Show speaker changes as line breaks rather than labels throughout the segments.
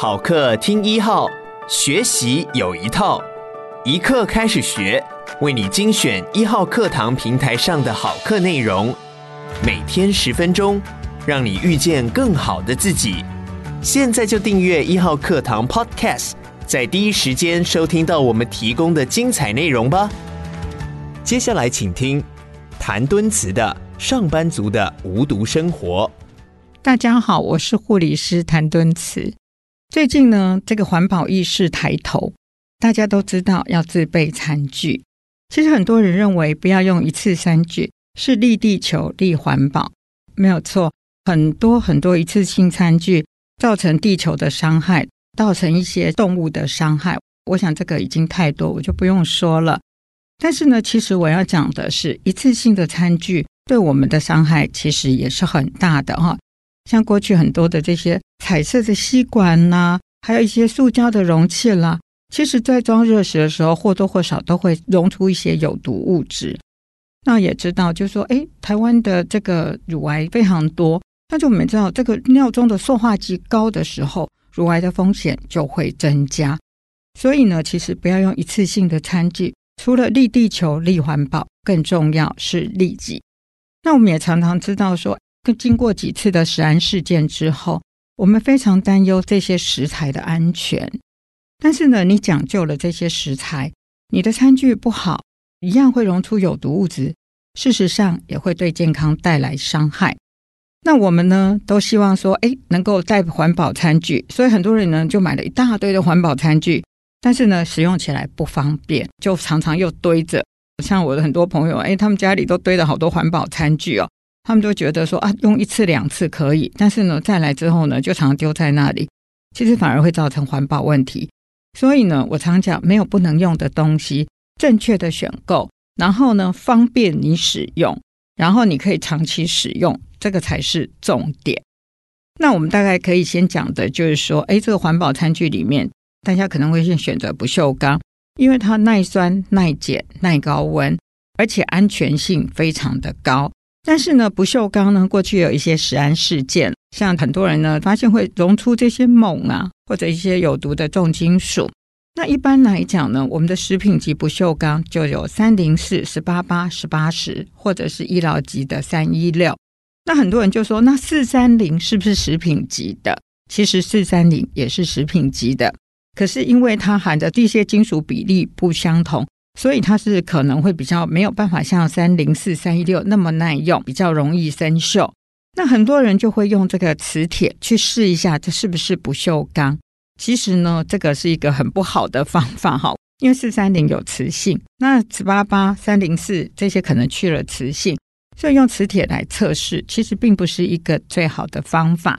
好课听一号，学习有一套，一课开始学，为你精选一号课堂平台上的好课内容，每天十分钟，让你遇见更好的自己。现在就订阅一号课堂 Podcast，在第一时间收听到我们提供的精彩内容吧。接下来请听谭敦慈的《上班族的无毒生活》。
大家好，我是护理师谭敦慈。最近呢，这个环保意识抬头，大家都知道要自备餐具。其实很多人认为不要用一次餐具是利地球、利环保，没有错。很多很多一次性餐具造成地球的伤害，造成一些动物的伤害。我想这个已经太多，我就不用说了。但是呢，其实我要讲的是，一次性的餐具对我们的伤害其实也是很大的哈。像过去很多的这些彩色的吸管呐、啊，还有一些塑胶的容器啦，其实在装热食的时候或多或少都会溶出一些有毒物质。那也知道，就是说，诶，台湾的这个乳癌非常多，那就我们知道，这个尿中的塑化剂高的时候，乳癌的风险就会增加。所以呢，其实不要用一次性的餐具，除了利地球、利环保，更重要是利己。那我们也常常知道说。经过几次的食安事件之后，我们非常担忧这些食材的安全。但是呢，你讲究了这些食材，你的餐具不好，一样会溶出有毒物质。事实上，也会对健康带来伤害。那我们呢，都希望说，哎，能够带环保餐具，所以很多人呢就买了一大堆的环保餐具。但是呢，使用起来不方便，就常常又堆着。像我的很多朋友，哎，他们家里都堆了好多环保餐具哦。他们都觉得说啊，用一次两次可以，但是呢，再来之后呢，就常丢在那里，其实反而会造成环保问题。所以呢，我常讲，没有不能用的东西，正确的选购，然后呢，方便你使用，然后你可以长期使用，这个才是重点。那我们大概可以先讲的就是说，哎，这个环保餐具里面，大家可能会先选择不锈钢，因为它耐酸、耐碱、耐高温，而且安全性非常的高。但是呢，不锈钢呢，过去有一些食安事件，像很多人呢发现会溶出这些锰啊，或者一些有毒的重金属。那一般来讲呢，我们的食品级不锈钢就有三零四、十八八、十八十，或者是医疗级的三一六。那很多人就说，那四三零是不是食品级的？其实四三零也是食品级的，可是因为它含的这些金属比例不相同。所以它是可能会比较没有办法像三零四、三一六那么耐用，比较容易生锈。那很多人就会用这个磁铁去试一下，这是不是不锈钢？其实呢，这个是一个很不好的方法哈，因为四三零有磁性，那十八八、三零四这些可能去了磁性，所以用磁铁来测试，其实并不是一个最好的方法。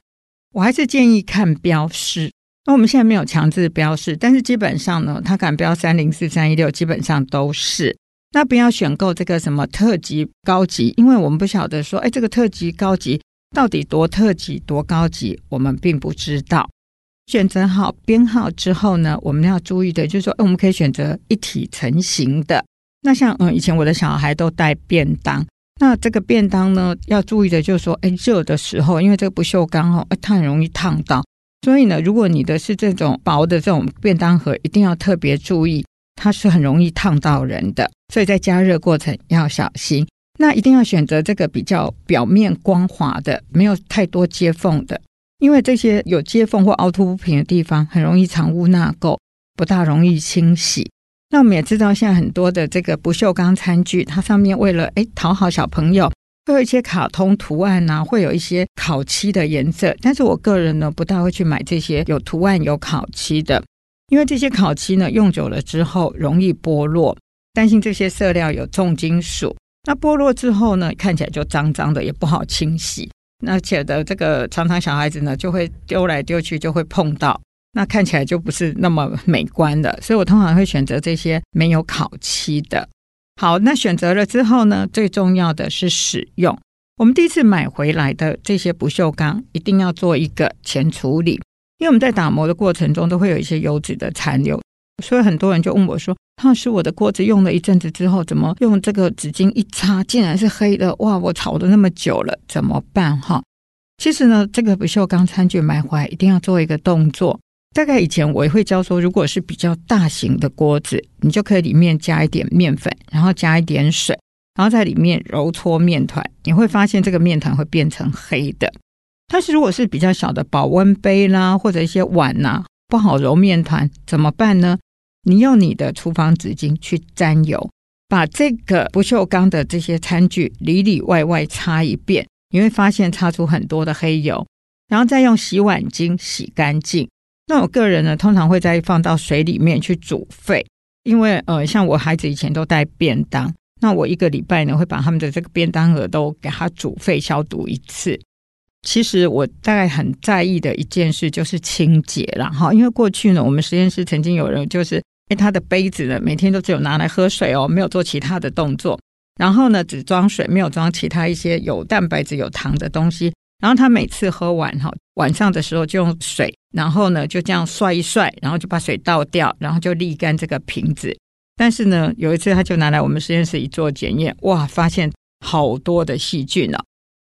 我还是建议看标识。那我们现在没有强制标示，但是基本上呢，它敢标三零四、三一六，基本上都是。那不要选购这个什么特级、高级，因为我们不晓得说，哎，这个特级、高级到底多特级、多高级，我们并不知道。选择好编号之后呢，我们要注意的就是说，哎我们可以选择一体成型的。那像嗯，以前我的小孩都带便当，那这个便当呢，要注意的就是说，哎，热的时候，因为这个不锈钢哦，它很容易烫到。所以呢，如果你的是这种薄的这种便当盒，一定要特别注意，它是很容易烫到人的。所以在加热过程要小心。那一定要选择这个比较表面光滑的，没有太多接缝的，因为这些有接缝或凹凸不平的地方，很容易藏污纳垢，不大容易清洗。那我们也知道，现在很多的这个不锈钢餐具，它上面为了诶讨好小朋友。会有一些卡通图案呐、啊，会有一些烤漆的颜色，但是我个人呢，不大会去买这些有图案、有烤漆的，因为这些烤漆呢，用久了之后容易剥落，担心这些色料有重金属，那剥落之后呢，看起来就脏脏的，也不好清洗。那且的这个常常小孩子呢，就会丢来丢去，就会碰到，那看起来就不是那么美观的，所以我通常会选择这些没有烤漆的。好，那选择了之后呢，最重要的是使用。我们第一次买回来的这些不锈钢，一定要做一个前处理，因为我们在打磨的过程中都会有一些油脂的残留，所以很多人就问我说：“老师我的锅子用了一阵子之后，怎么用这个纸巾一擦，竟然是黑的？哇，我炒了那么久了，怎么办？”哈，其实呢，这个不锈钢餐具买回来一定要做一个动作，大概以前我也会教说，如果是比较大型的锅子，你就可以里面加一点面粉，然后加一点水，然后在里面揉搓面团，你会发现这个面团会变成黑的。但是如果是比较小的保温杯啦，或者一些碗呐、不好揉面团，怎么办呢？你用你的厨房纸巾去沾油，把这个不锈钢的这些餐具里里外外擦一遍，你会发现擦出很多的黑油，然后再用洗碗巾洗干净。那我个人呢，通常会再放到水里面去煮沸，因为呃，像我孩子以前都带便当，那我一个礼拜呢会把他们的这个便当盒都给他煮沸消毒一次。其实我大概很在意的一件事就是清洁了哈，因为过去呢，我们实验室曾经有人就是，诶，他的杯子呢，每天都只有拿来喝水哦，没有做其他的动作，然后呢，只装水，没有装其他一些有蛋白质、有糖的东西，然后他每次喝完哈，晚上的时候就用水，然后呢就这样涮一涮，然后就把水倒掉，然后就沥干这个瓶子。但是呢，有一次他就拿来我们实验室一做检验，哇，发现好多的细菌哦。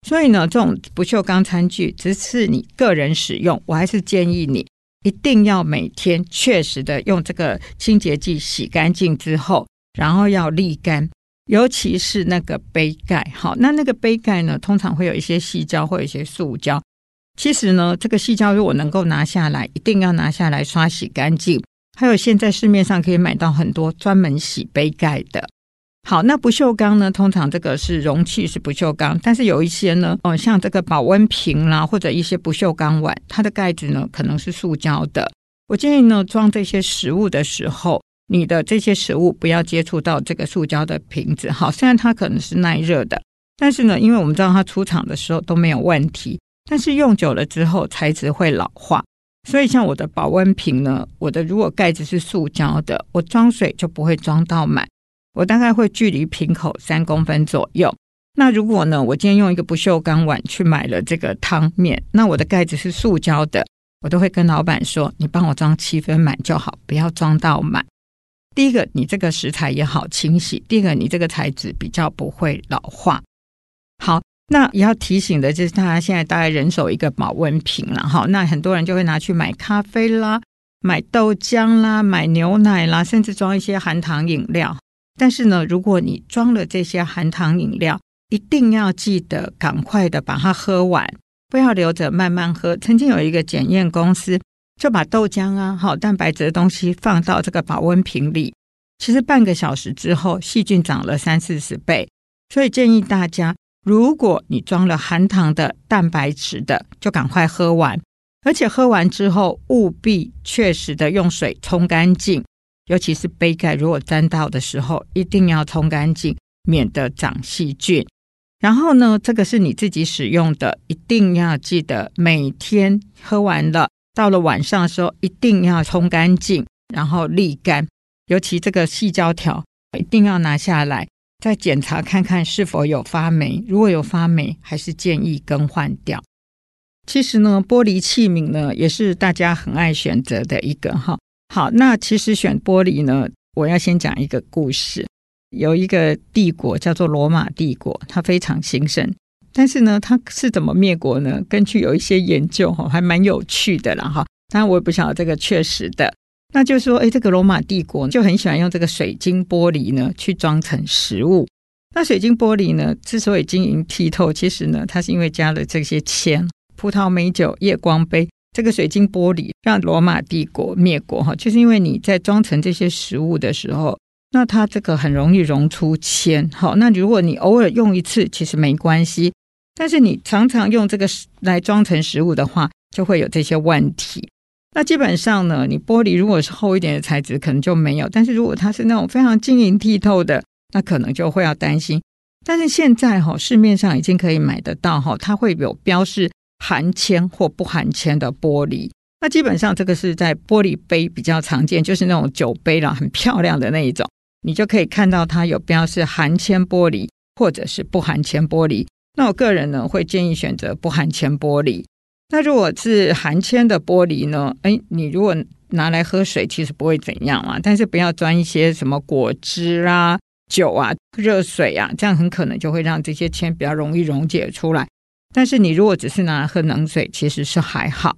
所以呢，这种不锈钢餐具只是你个人使用，我还是建议你一定要每天确实的用这个清洁剂洗干净之后，然后要沥干，尤其是那个杯盖。好，那那个杯盖呢，通常会有一些细胶或有一些塑胶。其实呢，这个细胶如果能够拿下来，一定要拿下来刷洗干净。还有现在市面上可以买到很多专门洗杯盖的。好，那不锈钢呢？通常这个是容器是不锈钢，但是有一些呢，哦，像这个保温瓶啦，或者一些不锈钢碗，它的盖子呢可能是塑胶的。我建议呢，装这些食物的时候，你的这些食物不要接触到这个塑胶的瓶子。好，虽然它可能是耐热的，但是呢，因为我们知道它出厂的时候都没有问题，但是用久了之后材质会老化，所以像我的保温瓶呢，我的如果盖子是塑胶的，我装水就不会装到满。我大概会距离瓶口三公分左右。那如果呢，我今天用一个不锈钢碗去买了这个汤面，那我的盖子是塑胶的，我都会跟老板说：“你帮我装七分满就好，不要装到满。”第一个，你这个食材也好清洗；第二个，你这个材质比较不会老化。好，那也要提醒的就是，大家现在大概人手一个保温瓶了哈。那很多人就会拿去买咖啡啦、买豆浆啦、买牛奶啦，甚至装一些含糖饮料。但是呢，如果你装了这些含糖饮料，一定要记得赶快的把它喝完，不要留着慢慢喝。曾经有一个检验公司就把豆浆啊、好蛋白质的东西放到这个保温瓶里，其实半个小时之后，细菌长了三四十倍。所以建议大家，如果你装了含糖的蛋白质的，就赶快喝完，而且喝完之后务必确实的用水冲干净。尤其是杯盖，如果沾到的时候，一定要冲干净，免得长细菌。然后呢，这个是你自己使用的，一定要记得每天喝完了，到了晚上的时候，一定要冲干净，然后沥干。尤其这个细胶条，一定要拿下来，再检查看看是否有发霉。如果有发霉，还是建议更换掉。其实呢，玻璃器皿呢，也是大家很爱选择的一个哈。好，那其实选玻璃呢，我要先讲一个故事。有一个帝国叫做罗马帝国，它非常兴盛，但是呢，它是怎么灭国呢？根据有一些研究哈，还蛮有趣的啦哈。当然我也不晓得这个确实的，那就是说，哎，这个罗马帝国就很喜欢用这个水晶玻璃呢去装成食物。那水晶玻璃呢，之所以晶莹剔透，其实呢，它是因为加了这些铅、葡萄美酒、夜光杯。这个水晶玻璃让罗马帝国灭国哈，就是因为你在装成这些食物的时候，那它这个很容易溶出铅。好，那如果你偶尔用一次，其实没关系，但是你常常用这个来装成食物的话，就会有这些问题。那基本上呢，你玻璃如果是厚一点的材质，可能就没有；但是如果它是那种非常晶莹剔透的，那可能就会要担心。但是现在哈，市面上已经可以买得到哈，它会有标示。含铅或不含铅的玻璃，那基本上这个是在玻璃杯比较常见，就是那种酒杯啦，很漂亮的那一种，你就可以看到它有标示含铅玻璃或者是不含铅玻璃。那我个人呢会建议选择不含铅玻璃。那如果是含铅的玻璃呢？诶，你如果拿来喝水，其实不会怎样嘛，但是不要装一些什么果汁啊、酒啊、热水啊，这样很可能就会让这些铅比较容易溶解出来。但是你如果只是拿来喝冷水，其实是还好。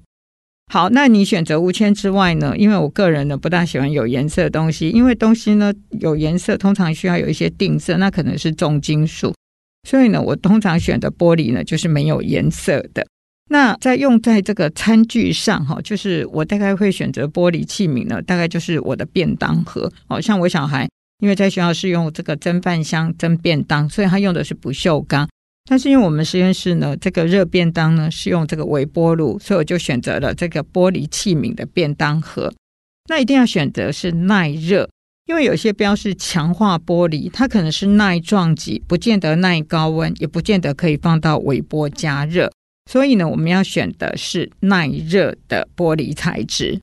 好，那你选择无铅之外呢？因为我个人呢不大喜欢有颜色的东西，因为东西呢有颜色通常需要有一些定色，那可能是重金属，所以呢我通常选的玻璃呢就是没有颜色的。那在用在这个餐具上哈，就是我大概会选择玻璃器皿呢，大概就是我的便当盒。哦，像我小孩因为在学校是用这个蒸饭箱蒸便当，所以他用的是不锈钢。但是因为我们实验室呢，这个热便当呢是用这个微波炉，所以我就选择了这个玻璃器皿的便当盒。那一定要选择是耐热，因为有些标示强化玻璃，它可能是耐撞击，不见得耐高温，也不见得可以放到微波加热。所以呢，我们要选的是耐热的玻璃材质。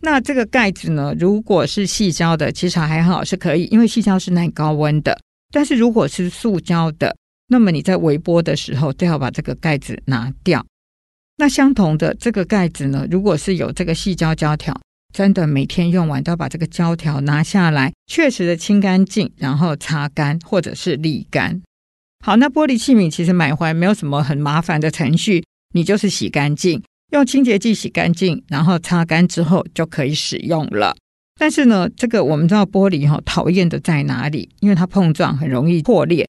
那这个盖子呢，如果是细胶的，其实还好是可以，因为细胶是耐高温的。但是如果是塑胶的，那么你在微波的时候，最好把这个盖子拿掉。那相同的这个盖子呢，如果是有这个细胶胶条，真的每天用完都要把这个胶条拿下来，确实的清干净，然后擦干或者是沥干。好，那玻璃器皿其实买回来没有什么很麻烦的程序，你就是洗干净，用清洁剂洗干净，然后擦干之后就可以使用了。但是呢，这个我们知道玻璃哈讨厌的在哪里？因为它碰撞很容易破裂。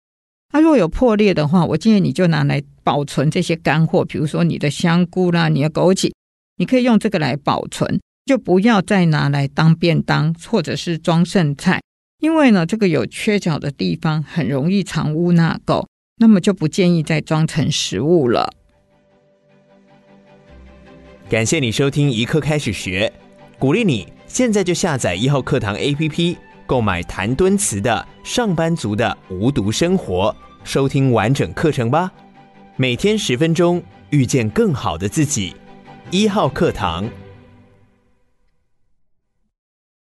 它、啊、如果有破裂的话，我建议你就拿来保存这些干货，比如说你的香菇啦、你的枸杞，你可以用这个来保存，就不要再拿来当便当或者是装剩菜，因为呢，这个有缺角的地方很容易藏污纳垢，那么就不建议再装成食物了。
感谢你收听一课开始学，鼓励你现在就下载一号课堂 APP。购买谭敦慈的《上班族的无毒生活》，收听完整课程吧。每天十分钟，遇见更好的自己。一号课堂。